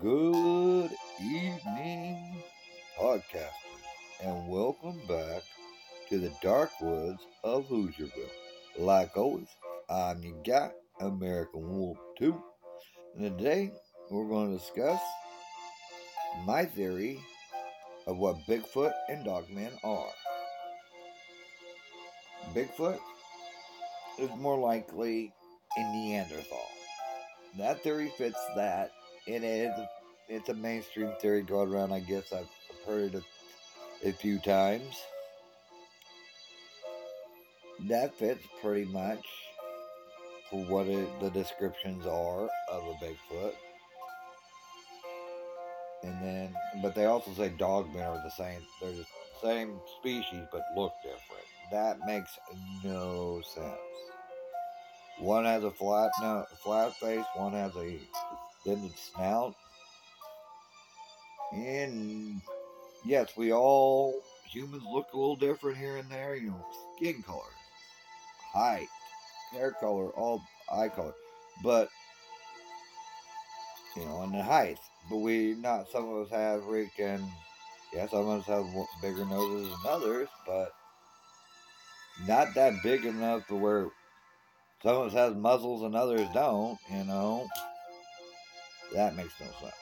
Good evening, podcasters, and welcome back to the dark woods of Hoosierville. Like always, I'm your guy, American Wolf 2, and today we're going to discuss my theory of what Bigfoot and Dogman are. Bigfoot is more likely a Neanderthal. That theory fits that. It is it's a mainstream theory going around. I guess I've heard it a, a few times. That fits pretty much for what it, the descriptions are of a Bigfoot. And then, but they also say dogmen are the same. They're the same species, but look different. That makes no sense. One has a flat no, flat face. One has a extended snout. And yes, we all humans look a little different here and there. You know, skin color, height, hair color, all eye color, but you know, and the height. But we not some of us have freaking yeah, some of us have bigger noses than others, but not that big enough to where some of us has muzzles and others don't. You know, that makes no sense.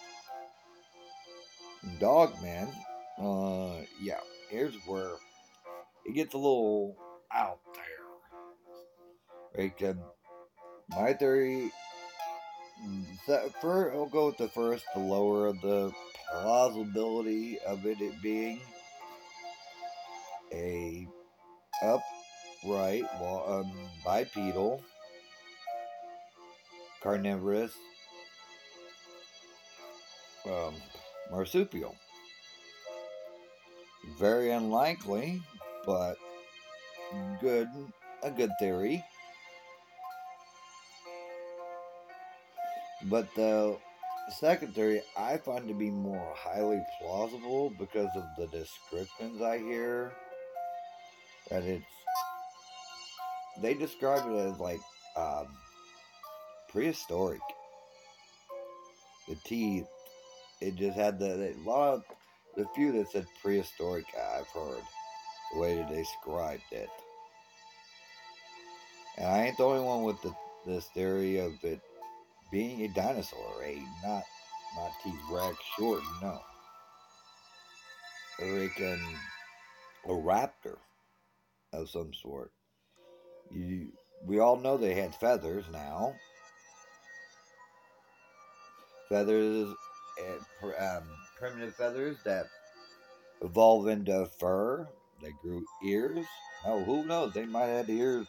Dogman, uh, yeah, here's where it gets a little out there. Right? Um, my theory, first, I'll go with the first, the lower of the plausibility of it, it being a upright, um, bipedal, carnivorous, um, marsupial. Very unlikely, but good, a good theory. But the second theory I find to be more highly plausible because of the descriptions I hear. That it's they describe it as like um, prehistoric. The teeth, it just had the lot of the few that said prehistoric. I've heard the way they described it, and I ain't the only one with the this theory of it being a dinosaur, a not not T Rex short, no, freaking a raptor of some sort. You, we all know they had feathers now. Feathers, um, primitive feathers that evolve into fur. They grew ears. Oh, who knows? They might have had ears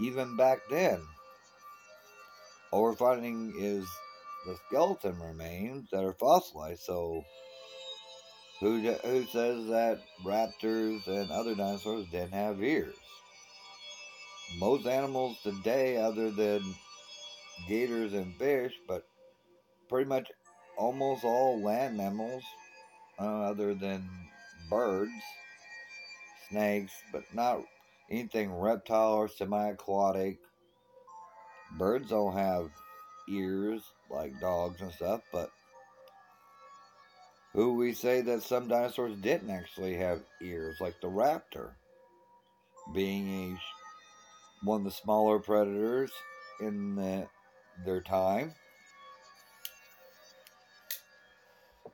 even back then. All we're finding is the skeleton remains that are fossilized. So, who who says that raptors and other dinosaurs didn't have ears? Most animals today, other than gators and fish, but pretty much almost all land mammals, uh, other than birds, snakes, but not anything reptile or semi aquatic. Birds don't have ears like dogs and stuff, but who we say that some dinosaurs didn't actually have ears, like the raptor, being a, one of the smaller predators in the, their time.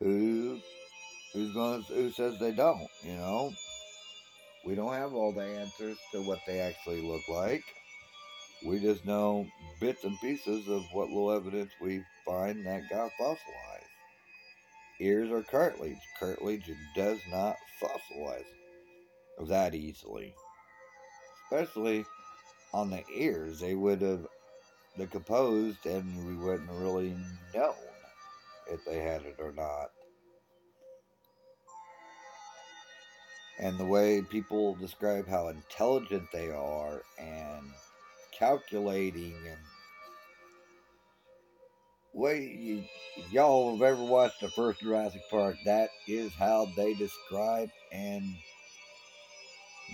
Who who's going who says they don't? You know, we don't have all the answers to what they actually look like. We just know bits and pieces of what little evidence we find that got fossilized. Ears are cartilage. Cartilage does not fossilize that easily. Especially on the ears, they would have decomposed and we wouldn't really known if they had it or not. And the way people describe how intelligent they are and calculating and way y'all have ever watched the first Jurassic Park, that is how they describe and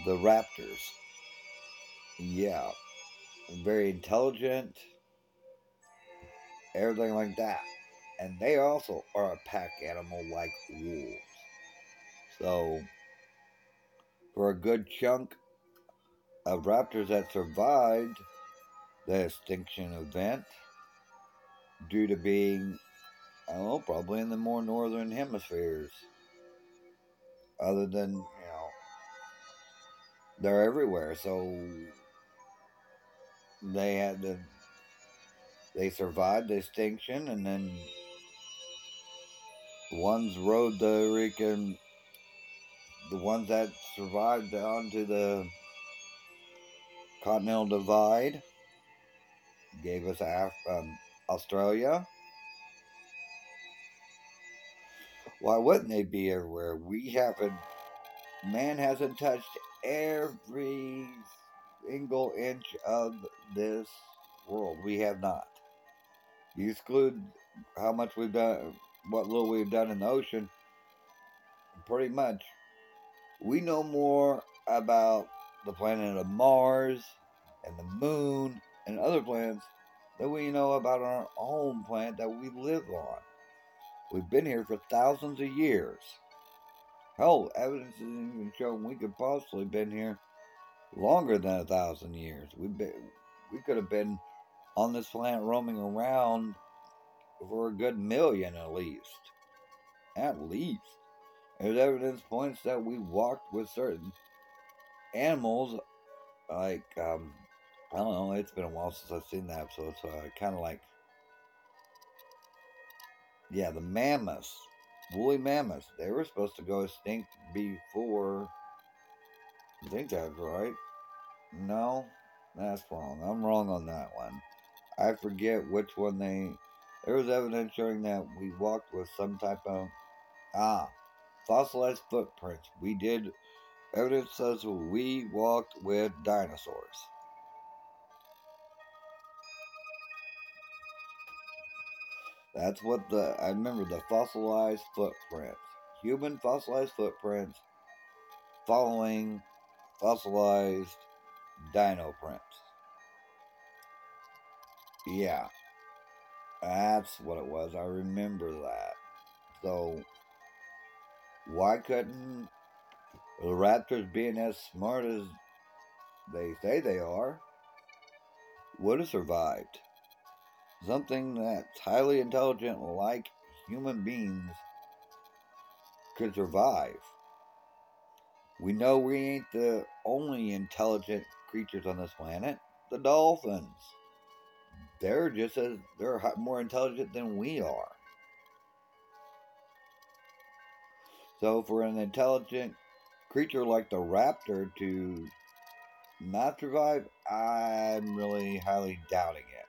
the raptors. Yeah, very intelligent, everything like that. and they also are a pack animal like wolves. So, for a good chunk of raptors that survived the extinction event, due to being, I don't know, probably in the more northern hemispheres, other than, you know, they're everywhere. So, they had to they survived the extinction and then ones rode the Rican the ones that survived onto the continental divide gave us Af- um, Australia. Why wouldn't they be everywhere? We haven't, man hasn't touched every single inch of this world. We have not. You exclude how much we've done, what little we've done in the ocean, pretty much. We know more about the planet of Mars and the moon and other planets than we know about our own planet that we live on. We've been here for thousands of years. Hell, evidence isn't even showing we could possibly been here longer than a thousand years. We be, we could have been on this planet roaming around for a good million at least. At least. There's evidence points that we walked with certain animals, like, um, I don't know, it's been a while since I've seen that so I kind of like, yeah, the mammoths, woolly mammoths, they were supposed to go extinct before, I think that's right. No, that's wrong. I'm wrong on that one. I forget which one they. There was evidence showing that we walked with some type of. Ah, fossilized footprints. We did. Evidence says we walked with dinosaurs. That's what the. I remember the fossilized footprints. Human fossilized footprints following fossilized dino prints. Yeah. That's what it was. I remember that. So, why couldn't the Raptors, being as smart as they say they are, would have survived? Something that's highly intelligent, like human beings, could survive. We know we ain't the only intelligent creatures on this planet. The dolphins they're just as they're more intelligent than we are. So for an intelligent creature like the raptor to not survive, I'm really highly doubting it.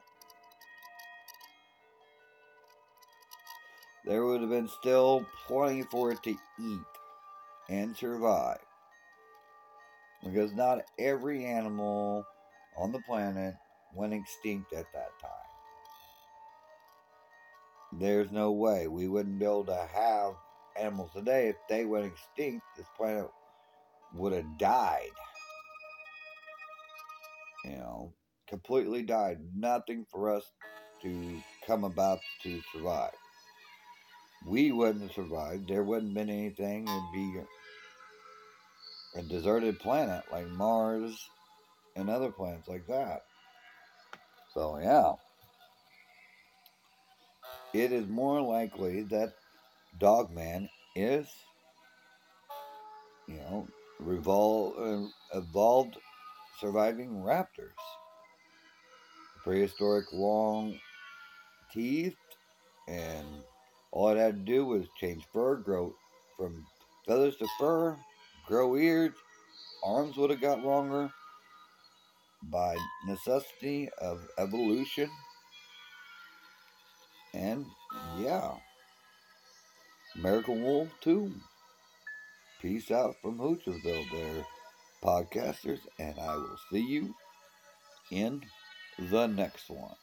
There would have been still plenty for it to eat and survive. Because not every animal on the planet went extinct at that time. There's no way we wouldn't be able to have animals today if they went extinct. This planet would have died. You know, completely died. Nothing for us to come about to survive. We wouldn't have survived. There wouldn't been anything. It'd be a deserted planet like Mars and other planets like that. So, yeah. It is more likely that Dogman is, you know, revol- uh, evolved surviving raptors. Prehistoric long teeth, and all it had to do was change fur, grow from feathers to fur, grow ears, arms would have got longer, by necessity of evolution. And yeah, American Wolf 2. Peace out from Hooterville there, podcasters, and I will see you in the next one.